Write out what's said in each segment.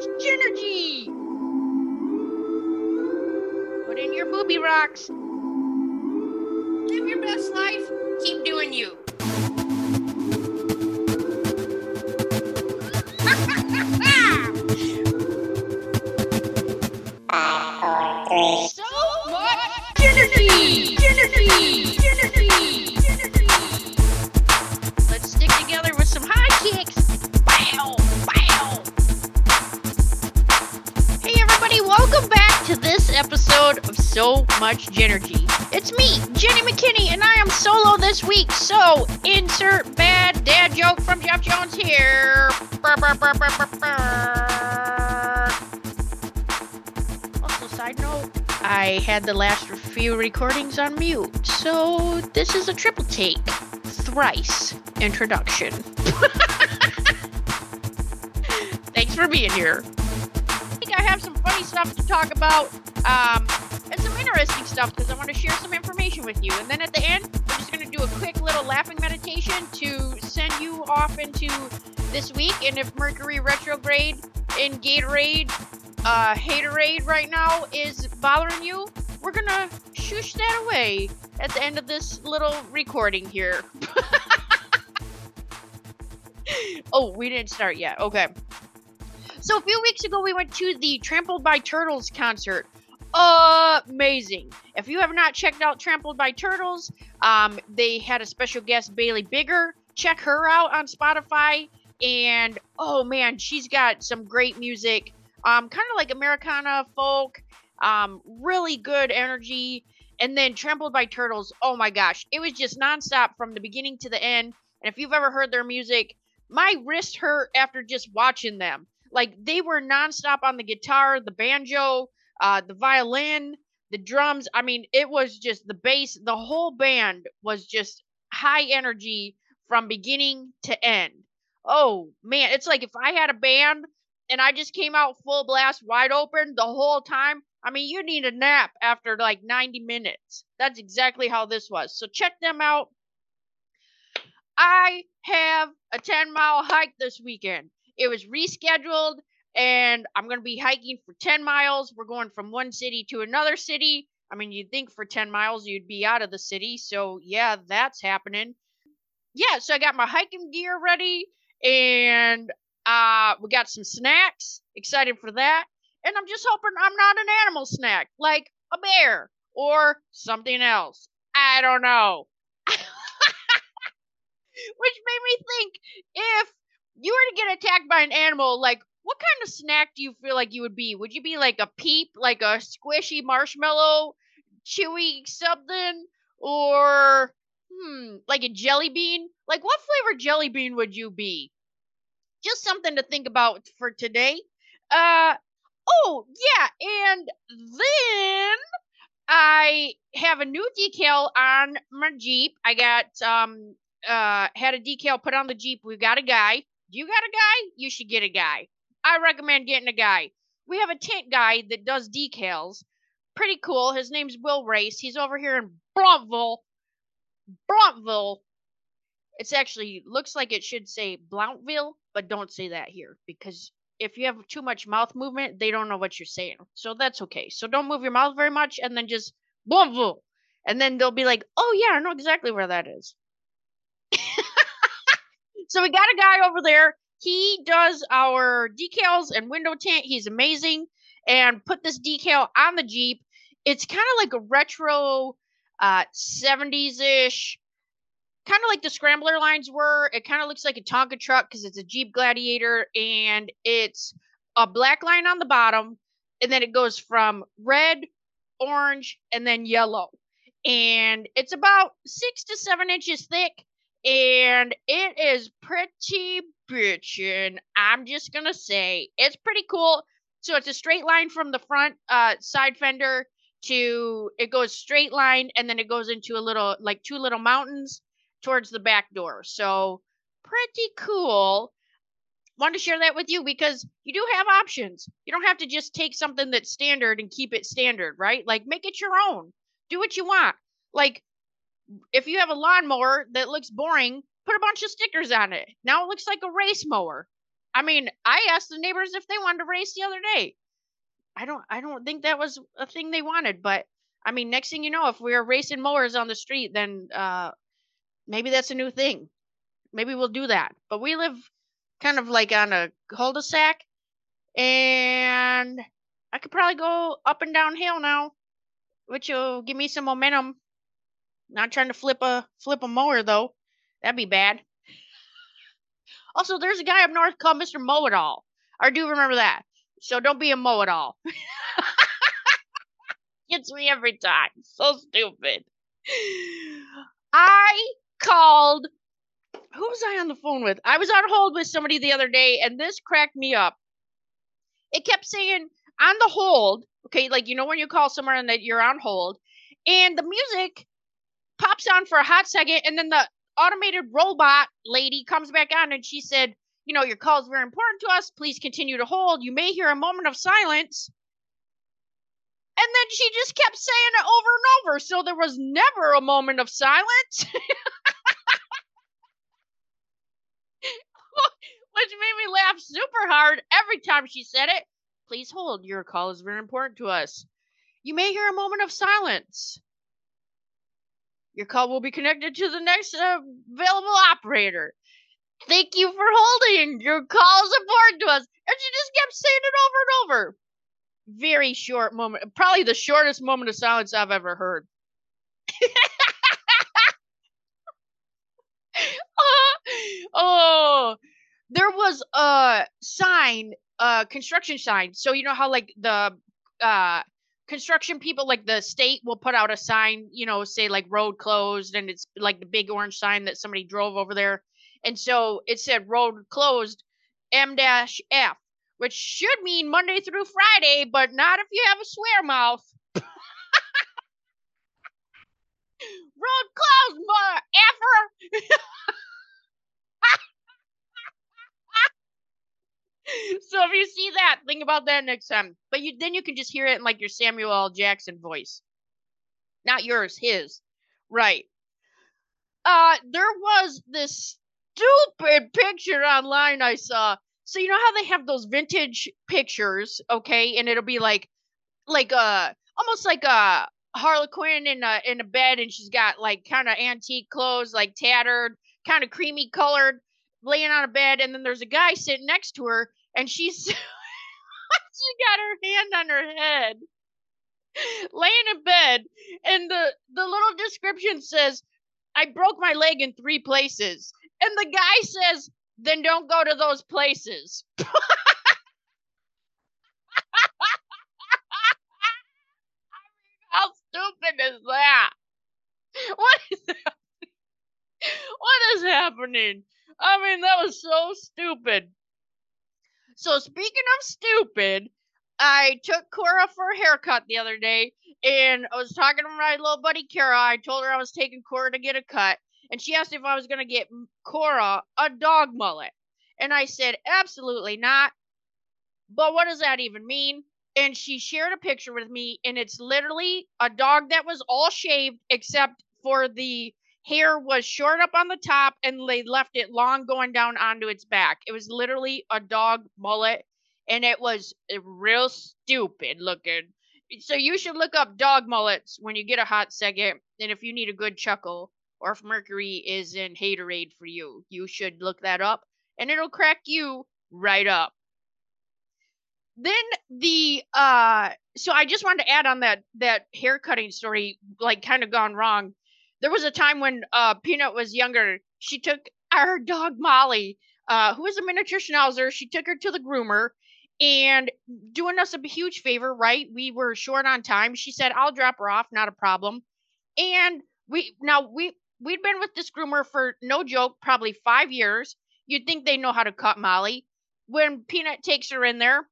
energy. Put in your booby rocks. Live your best life. Keep doing you. So Much Genergy. It's me, Jenny McKinney, and I am solo this week, so insert bad dad joke from Jeff Jones here. Brr, brr, brr. Also, side note, I had the last few recordings on mute, so this is a triple take. Thrice introduction. Thanks for being here. I think I have some funny stuff to talk about, um, interesting stuff because I want to share some information with you. And then at the end, we're just going to do a quick little laughing meditation to send you off into this week. And if Mercury retrograde in Gatorade, uh, Haterade right now is bothering you, we're gonna shush that away at the end of this little recording here. oh, we didn't start yet. Okay. So a few weeks ago, we went to the Trampled by Turtles concert. Amazing! If you have not checked out Trampled by Turtles, um, they had a special guest, Bailey Bigger. Check her out on Spotify. And oh man, she's got some great music. Um, kind of like Americana folk. Um, really good energy. And then Trampled by Turtles. Oh my gosh, it was just nonstop from the beginning to the end. And if you've ever heard their music, my wrist hurt after just watching them. Like they were nonstop on the guitar, the banjo, uh, the violin, the drums. I mean, it was just the bass. The whole band was just high energy from beginning to end. Oh man, it's like if I had a band and I just came out full blast, wide open the whole time. I mean, you need a nap after like 90 minutes. That's exactly how this was. So check them out. I have a 10 mile hike this weekend. It was rescheduled, and I'm going to be hiking for 10 miles. We're going from one city to another city. I mean, you'd think for 10 miles you'd be out of the city. So, yeah, that's happening. Yeah, so I got my hiking gear ready, and uh, we got some snacks. Excited for that. And I'm just hoping I'm not an animal snack, like a bear or something else. I don't know. Which made me think if you were to get attacked by an animal, like what kind of snack do you feel like you would be? Would you be like a peep, like a squishy marshmallow, chewy something, or hmm, like a jelly bean? Like what flavor jelly bean would you be? Just something to think about for today. Uh oh yeah, and then I have a new decal on my Jeep. I got um uh had a decal put on the Jeep. We've got a guy. You got a guy? You should get a guy. I recommend getting a guy. We have a tint guy that does decals. Pretty cool. His name's Will Race. He's over here in Blountville. Blountville. It's actually looks like it should say Blountville, but don't say that here because if you have too much mouth movement, they don't know what you're saying. So that's okay. So don't move your mouth very much and then just Blounteville. And then they'll be like, oh yeah, I know exactly where that is. so we got a guy over there. He does our decals and window tint. He's amazing. And put this decal on the Jeep. It's kind of like a retro uh 70s ish kind of like the scrambler lines were it kind of looks like a tonka truck because it's a jeep gladiator and it's a black line on the bottom and then it goes from red orange and then yellow and it's about six to seven inches thick and it is pretty I'm just gonna say it's pretty cool. So it's a straight line from the front uh, side fender to it goes straight line and then it goes into a little like two little mountains towards the back door. So pretty cool. Want to share that with you because you do have options. You don't have to just take something that's standard and keep it standard, right? Like make it your own. Do what you want. Like if you have a lawnmower that looks boring, bunch of stickers on it. Now it looks like a race mower. I mean, I asked the neighbors if they wanted to race the other day. I don't I don't think that was a thing they wanted, but I mean, next thing you know, if we are racing mowers on the street, then uh maybe that's a new thing. Maybe we'll do that. But we live kind of like on a cul-de-sac and I could probably go up and down hill now, which will give me some momentum. Not trying to flip a flip a mower though. That'd be bad. Also, there's a guy up north called Mr. Mow It All. I do remember that. So don't be a mow it all. Gets me every time. So stupid. I called. Who was I on the phone with? I was on hold with somebody the other day, and this cracked me up. It kept saying on the hold, okay, like you know when you call somewhere and that you're on hold, and the music pops on for a hot second, and then the automated robot lady comes back on and she said, you know, your call is very important to us. Please continue to hold. You may hear a moment of silence. And then she just kept saying it over and over. So there was never a moment of silence. Which made me laugh super hard every time she said it. Please hold. Your call is very important to us. You may hear a moment of silence. Your call will be connected to the next uh, available operator. Thank you for holding. Your call is important to us. And she just kept saying it over and over. Very short moment. Probably the shortest moment of silence I've ever heard. oh, there was a sign, a construction sign. So you know how like the uh construction people like the state will put out a sign, you know, say like road closed and it's like the big orange sign that somebody drove over there. And so it said road closed M dash F, which should mean Monday through Friday, but not if you have a swear mouth. road closed, mother effer. so if you see that, think about that next time. But you then you can just hear it in like your Samuel L. Jackson voice. Not yours, his. Right. Uh there was this stupid picture online I saw. So you know how they have those vintage pictures, okay? And it'll be like like uh almost like a Harlequin in a in a bed and she's got like kind of antique clothes, like tattered, kind of creamy colored, laying on a bed, and then there's a guy sitting next to her and she's she got her hand on her head laying in bed and the the little description says i broke my leg in three places. And the guy says then don't go to those places. How stupid is that? What is that what is happening? I mean that was so stupid so speaking of stupid, I took Cora for a haircut the other day, and I was talking to my little buddy Kara. I told her I was taking Cora to get a cut, and she asked if I was gonna get Cora a dog mullet, and I said absolutely not. But what does that even mean? And she shared a picture with me, and it's literally a dog that was all shaved except for the hair was short up on the top and they left it long going down onto its back. It was literally a dog mullet and it was eh, real stupid looking. So you should look up dog mullets when you get a hot second and if you need a good chuckle or if Mercury is in haterade for you, you should look that up and it'll crack you right up. Then the uh so I just wanted to add on that that hair cutting story like kind of gone wrong there was a time when uh, Peanut was younger. She took our dog Molly, uh, who was a miniature schnauzer. She took her to the groomer and doing us a huge favor, right? We were short on time. She said, "I'll drop her off, not a problem." And we now we we'd been with this groomer for no joke, probably five years. You'd think they know how to cut Molly. When Peanut takes her in there,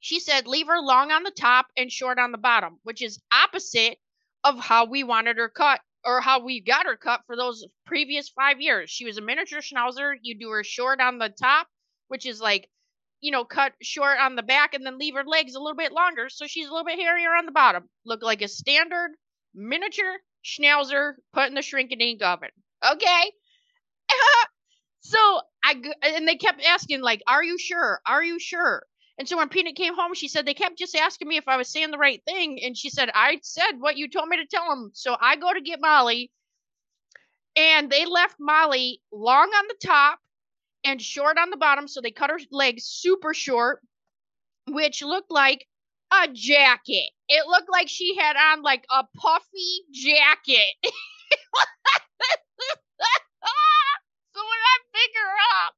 she said, "Leave her long on the top and short on the bottom," which is opposite of how we wanted her cut or how we got her cut for those previous five years. She was a miniature schnauzer. You do her short on the top, which is like, you know, cut short on the back and then leave her legs a little bit longer. So she's a little bit hairier on the bottom. Look like a standard miniature schnauzer put in the Shrinky Dink oven. Okay. so I and they kept asking like, "Are you sure? Are you sure?" And so when Peanut came home, she said they kept just asking me if I was saying the right thing, and she said I said what you told me to tell them. So I go to get Molly, and they left Molly long on the top and short on the bottom, so they cut her legs super short, which looked like a jacket. It looked like she had on like a puffy jacket. so when I pick her up,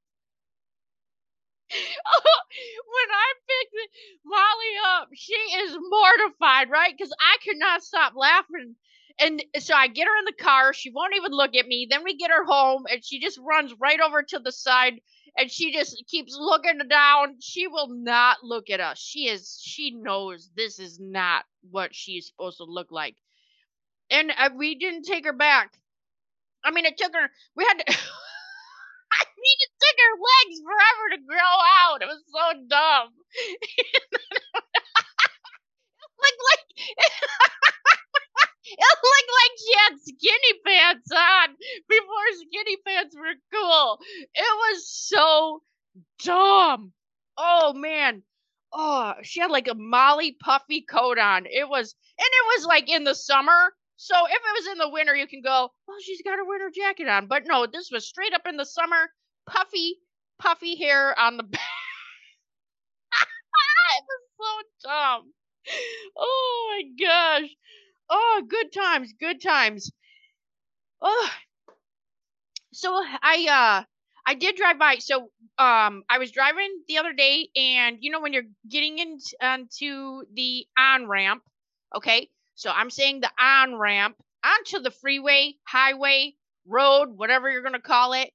when I picked Molly up, she is mortified, right? Because I could not stop laughing. And so I get her in the car. She won't even look at me. Then we get her home, and she just runs right over to the side and she just keeps looking down. She will not look at us. She is she knows this is not what she's supposed to look like. And uh, we didn't take her back. I mean, it took her. We had to. Mean, it took her legs forever to grow out. It was so dumb. like like it looked like she had skinny pants on before skinny pants were cool. It was so dumb. Oh man. Oh, she had like a Molly puffy coat on. It was, and it was like in the summer. So if it was in the winter, you can go, well, she's got a winter jacket on. But no, this was straight up in the summer, puffy, puffy hair on the back. it was so dumb. Oh my gosh. Oh, good times, good times. Oh, so I uh I did drive by. So um I was driving the other day, and you know when you're getting into the on ramp, okay. So I'm saying the on ramp onto the freeway, highway, road, whatever you're gonna call it.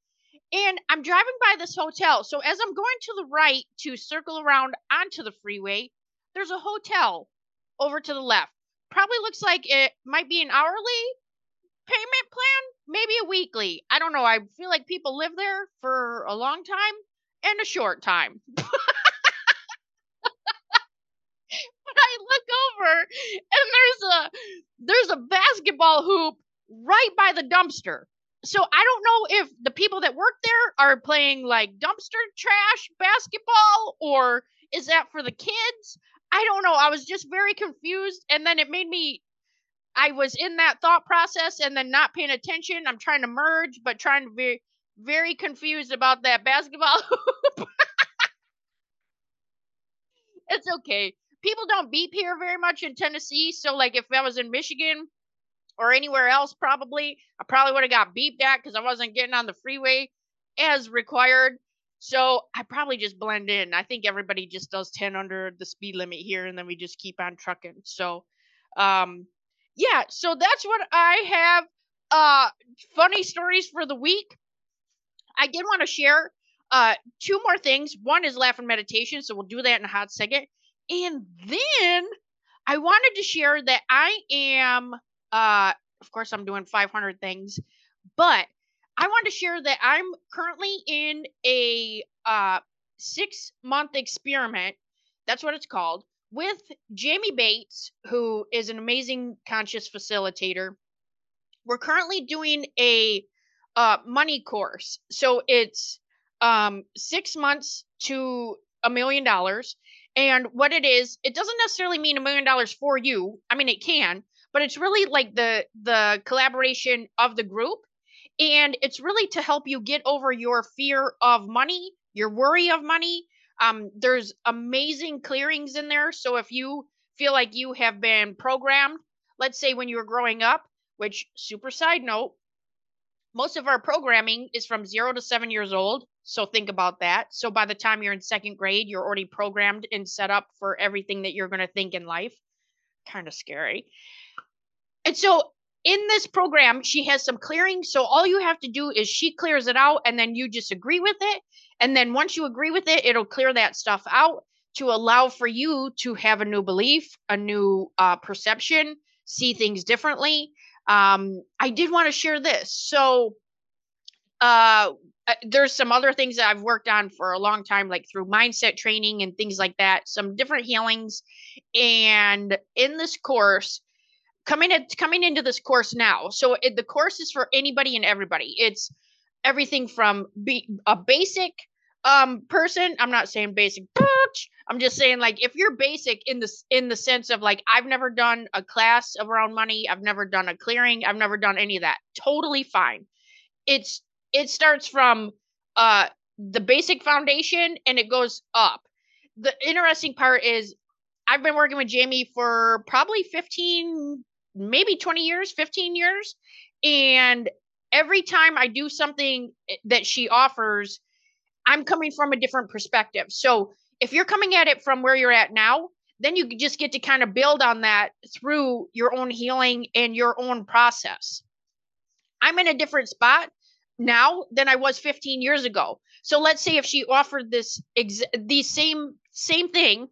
And I'm driving by this hotel. So as I'm going to the right to circle around onto the freeway, there's a hotel over to the left probably looks like it might be an hourly payment plan, maybe a weekly. I don't know. I feel like people live there for a long time and a short time. but I look over and there's a there's a basketball hoop right by the dumpster. So I don't know if the people that work there are playing like dumpster trash basketball or is that for the kids? I don't know. I was just very confused. And then it made me, I was in that thought process and then not paying attention. I'm trying to merge, but trying to be very confused about that basketball hoop. it's okay. People don't beep here very much in Tennessee. So, like, if I was in Michigan or anywhere else, probably, I probably would have got beeped at because I wasn't getting on the freeway as required. So I probably just blend in. I think everybody just does 10 under the speed limit here and then we just keep on trucking. So um yeah, so that's what I have uh funny stories for the week. I did want to share uh two more things. One is laughing meditation, so we'll do that in a hot second. And then I wanted to share that I am uh of course I'm doing 500 things, but I want to share that I'm currently in a uh, six month experiment. That's what it's called with Jamie Bates, who is an amazing conscious facilitator. We're currently doing a uh, money course. So it's um, six months to a million dollars. And what it is, it doesn't necessarily mean a million dollars for you. I mean, it can, but it's really like the the collaboration of the group and it's really to help you get over your fear of money, your worry of money. Um, there's amazing clearings in there. So if you feel like you have been programmed, let's say when you were growing up, which super side note, most of our programming is from zero to seven years old. So think about that. So by the time you're in second grade, you're already programmed and set up for everything that you're going to think in life. Kind of scary. And so in this program, she has some clearing. So all you have to do is she clears it out and then you just agree with it. And then once you agree with it, it'll clear that stuff out to allow for you to have a new belief, a new uh, perception, see things differently. Um, I did want to share this. So uh, there's some other things that I've worked on for a long time, like through mindset training and things like that, some different healings. And in this course, coming at, coming into this course now. So it, the course is for anybody and everybody. It's everything from be a basic um person. I'm not saying basic bitch. I'm just saying like if you're basic in the in the sense of like i've never done a class around money. I've never done a clearing. I've never done any of that. Totally fine. It's it starts from uh the basic foundation and it goes up. The interesting part is i've been working with jamie for probably 15 maybe 20 years 15 years and every time i do something eh, that she offers I'm coming from a different perspective. So if you're coming at it from where you're at now, then you just get to kind of build on that through your own healing and your own process. I'm in a different spot now than I was 15 years ago. So let's say if she offered this ex- the same same thing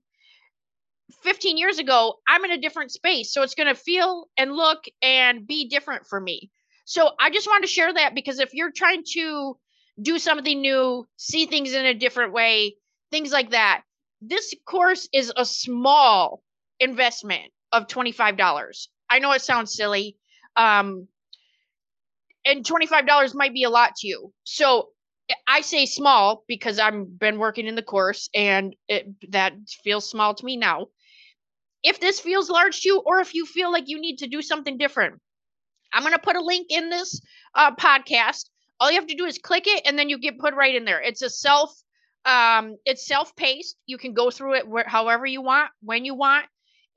15 years ago, I'm in a different space. So it's going to feel and look and be different for me. So I just want to share that because if you're trying to do something new, see things in a different way, things like that. This course is a small investment of $25. I know it sounds silly. Um, and $25 might be a lot to you. So I say small because I've been working in the course and it, that feels small to me now. If this feels large to you, or if you feel like you need to do something different, I'm going to put a link in this uh, podcast. All you have to do is click it and then you get put right in there. It's a self um it's self-paced. You can go through it wh- however you want when you want.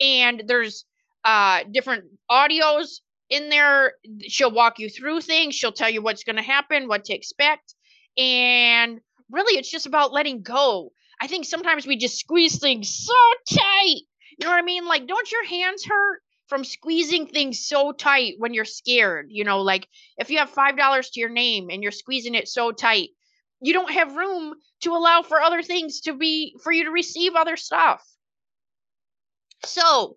And there's uh different audios in there. She'll walk you through things. She'll tell you what's going to happen what to expect and really it's just about letting go i think sometimes we just squeeze things so tight you know what i mean like don't your hands hurt from squeezing things so tight when you're scared. You know, like if you have $5 to your name and you're squeezing it so tight, you don't have room to allow for other things to be, for you to receive other stuff. So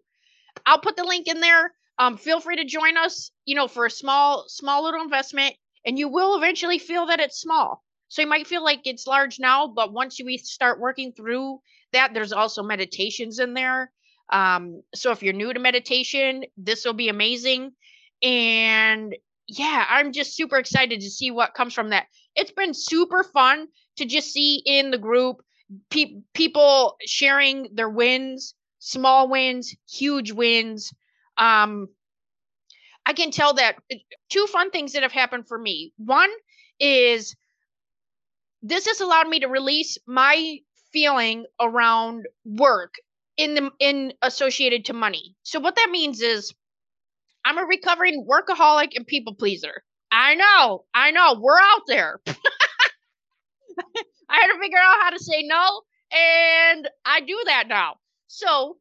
I'll put the link in there. Um, feel free to join us, you know, for a small, small little investment, and you will eventually feel that it's small. So you might feel like it's large now, but once we start working through that, there's also meditations in there um, so if you're new to meditation, this will be amazing. And yeah, I'm just super excited to see what comes from that. It's been super fun to just see in the group pe- people sharing their wins, small wins, huge wins. Um, I can tell that uh, two fun things that have happened for me. One is this has allowed me to release my feeling around work in the in associated to money. So what that means is I'm a recovering workaholic and people pleaser. I know, I know, we're out there. I had to figure out how to say no, and I do that now. So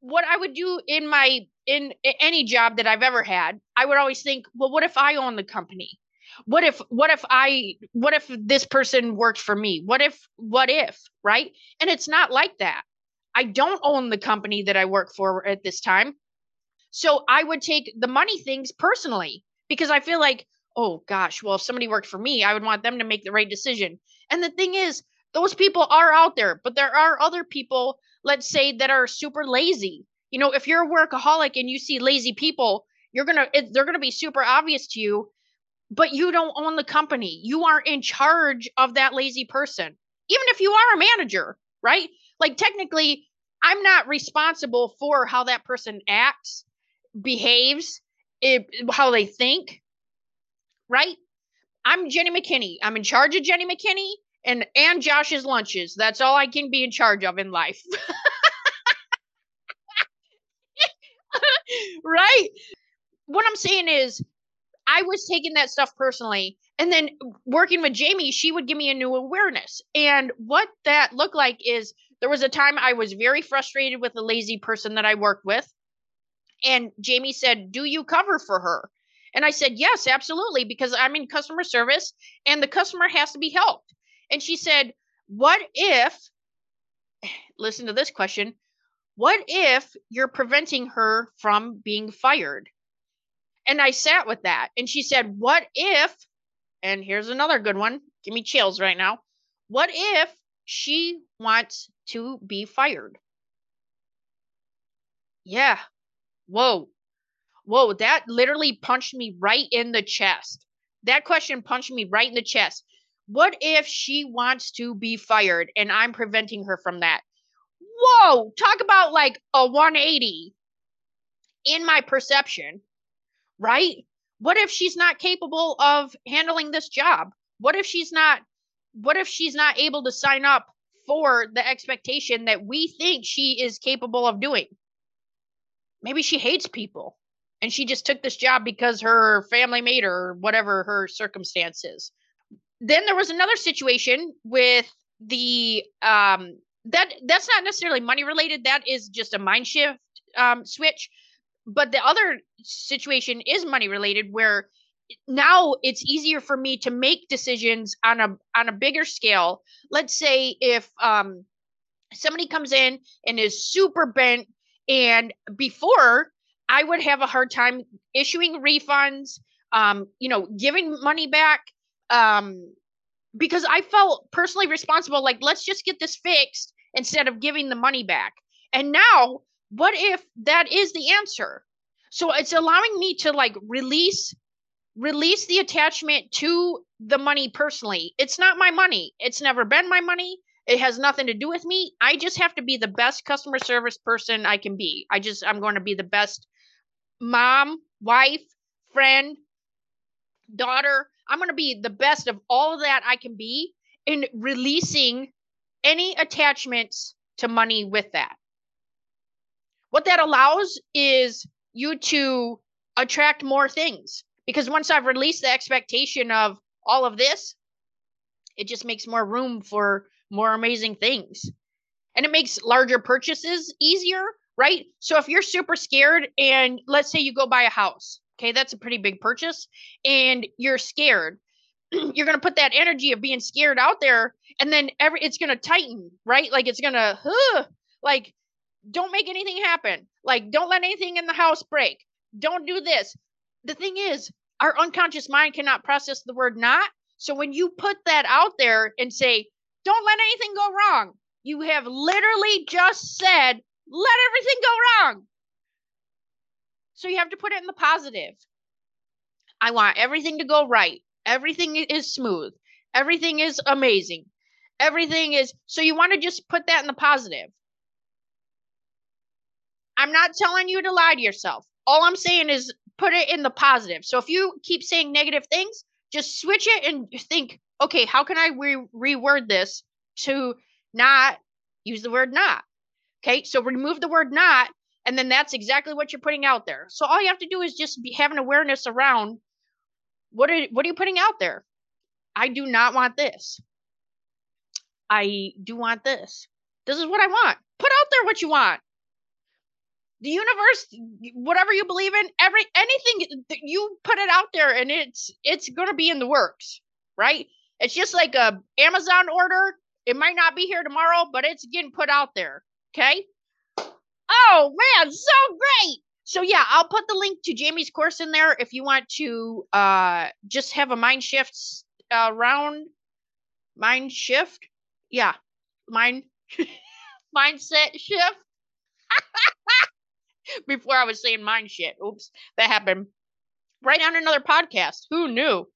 what I would do in my in any job that I've ever had, I would always think, well, what if I own the company? What if what if I what if this person worked for me? What if what if, right? And it's not like that. I don't own the company that I work for at this time. So I would take the money things personally because I feel like, oh gosh, well, if somebody worked for me, I would want them to make the right decision. And the thing is, those people are out there, but there are other people, let's say, that are super lazy. You know, if you're a workaholic and you see lazy people, you're gonna it, they're gonna be super obvious to you, but you don't own the company. You are in charge of that lazy person, even if you are a manager, right? Like technically, I'm not responsible for how that person acts, behaves, it, how they think, right? I'm Jenny McKinney. I'm in charge of Jenny McKinney and and Josh's lunches. That's all I can be in charge of in life. right? What I'm saying is I was taking that stuff personally and then working with Jamie, she would give me a new awareness. And what that looked like is there was a time I was very frustrated with a lazy person that I worked with. And Jamie said, Do you cover for her? And I said, Yes, absolutely, because I'm in customer service and the customer has to be helped. And she said, What if, listen to this question, what if you're preventing her from being fired? And I sat with that. And she said, What if, and here's another good one, give me chills right now. What if she wants to be fired. Yeah. Whoa. Whoa, that literally punched me right in the chest. That question punched me right in the chest. What if she wants to be fired and I'm preventing her from that? Whoa, talk about like a 180 in my perception, right? What if she's not capable of handling this job? What if she's not what if she's not able to sign up for the expectation that we think she is capable of doing? Maybe she hates people and she just took this job because her family made her or whatever her circumstances. Then there was another situation with the um that that's not necessarily money related that is just a mind shift um switch but the other situation is money related where now it's easier for me to make decisions on a on a bigger scale. Let's say if um somebody comes in and is super bent and before i would have a hard time issuing refunds um you know giving money back um because i felt personally responsible like let's just get this fixed instead of giving the money back. And now what if that is the answer? So it's allowing me to like release release the attachment to the money personally. It's not my money. It's never been my money. It has nothing to do with me. I just have to be the best customer service person i can be. I just i'm going to be the best mom wife friend daughter. I'm going to be the best of all of that i can be in releasing any attachments to money with that what that allows is you to attract more things because once I've released the expectation of all of this, it just makes more room for more amazing things. And it makes larger purchases easier, right? So if you're super scared and let's say you go buy a house, okay, that's a pretty big purchase, and you're scared, you're to put that energy of being scared out there and then every it's to tighten, right? Like it's to huh, like don't make anything happen. Like, don't let anything in the house break. Don't do this. The thing is, our unconscious mind cannot process the word not. So when you put that out there and say, don't let anything go wrong, you have literally just said, let everything go wrong. So you have to put it in the positive. I want everything to go right. Everything is smooth. Everything is amazing. Everything is so you want to just put that in the positive. I'm not telling you to lie to yourself. All I'm saying is put it in the positive. So if you keep saying negative things, just switch it and think, okay, how can I re- reword this to not use the word not? Okay, so remove the word not, and then that's exactly what you're putting out there. So all you have to do is just be, have an awareness around what are what are you putting out there? I do not want this. I do want this. This is what I want. Put out there what you want the universe whatever you believe in every anything you put it out there and it's it's going to be in the works right? It's just like a amazon order. It might not be here tomorrow but it's getting put out there okay? Oh man so great! So yeah i'll put the link to jamie's course in there if you want to uh just have a mind shift uh round mind shift yeah mind mindset shift before I was saying mind shit. Oops, that happened right on another podcast. Who knew?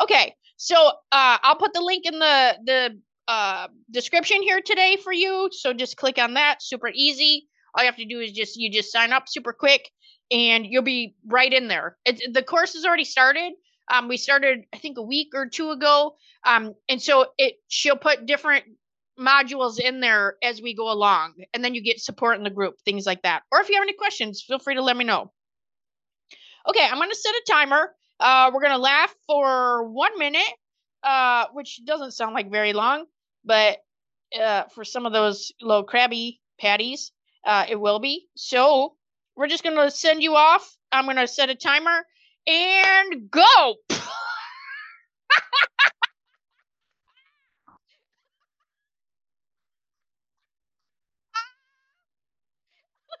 Okay, so uh, I'll put the link in the the uh, description here today for you. So just click on that. Super easy. All you have to do is just you just sign up super quick, and you'll be right in there. It, the course has already started. Um, we started I think a week or two ago. Um, and so it she'll put different modules in there as we go along and then you get support in the group things like that. Or if you have any questions feel free to let me know. Okay i'm going to set a timer. Uh, we're going to laugh for one minute uh, which doesn't sound like very long but uh, for some of those little crabby patties uh, it will be. So we're just going to send you off. I'm going to set a timer and go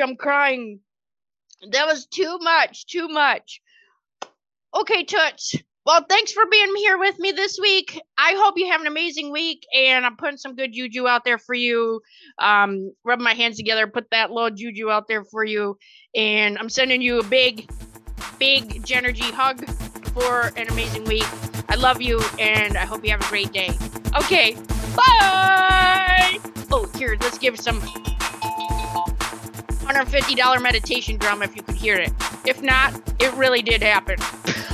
I'm crying. That was too much, too much. Okay, Toots. Well, thanks for being here with me this week. I hope you have an amazing week, and I'm putting some good juju out there for you. Um, rub my hands together, put that little juju out there for you, and I'm sending you a big, big Genergy hug for an amazing week. I love you, and I hope you have a great day. Okay, bye. Oh, here, let's give some $150 meditation drum if you could hear it. If not, it really did happen.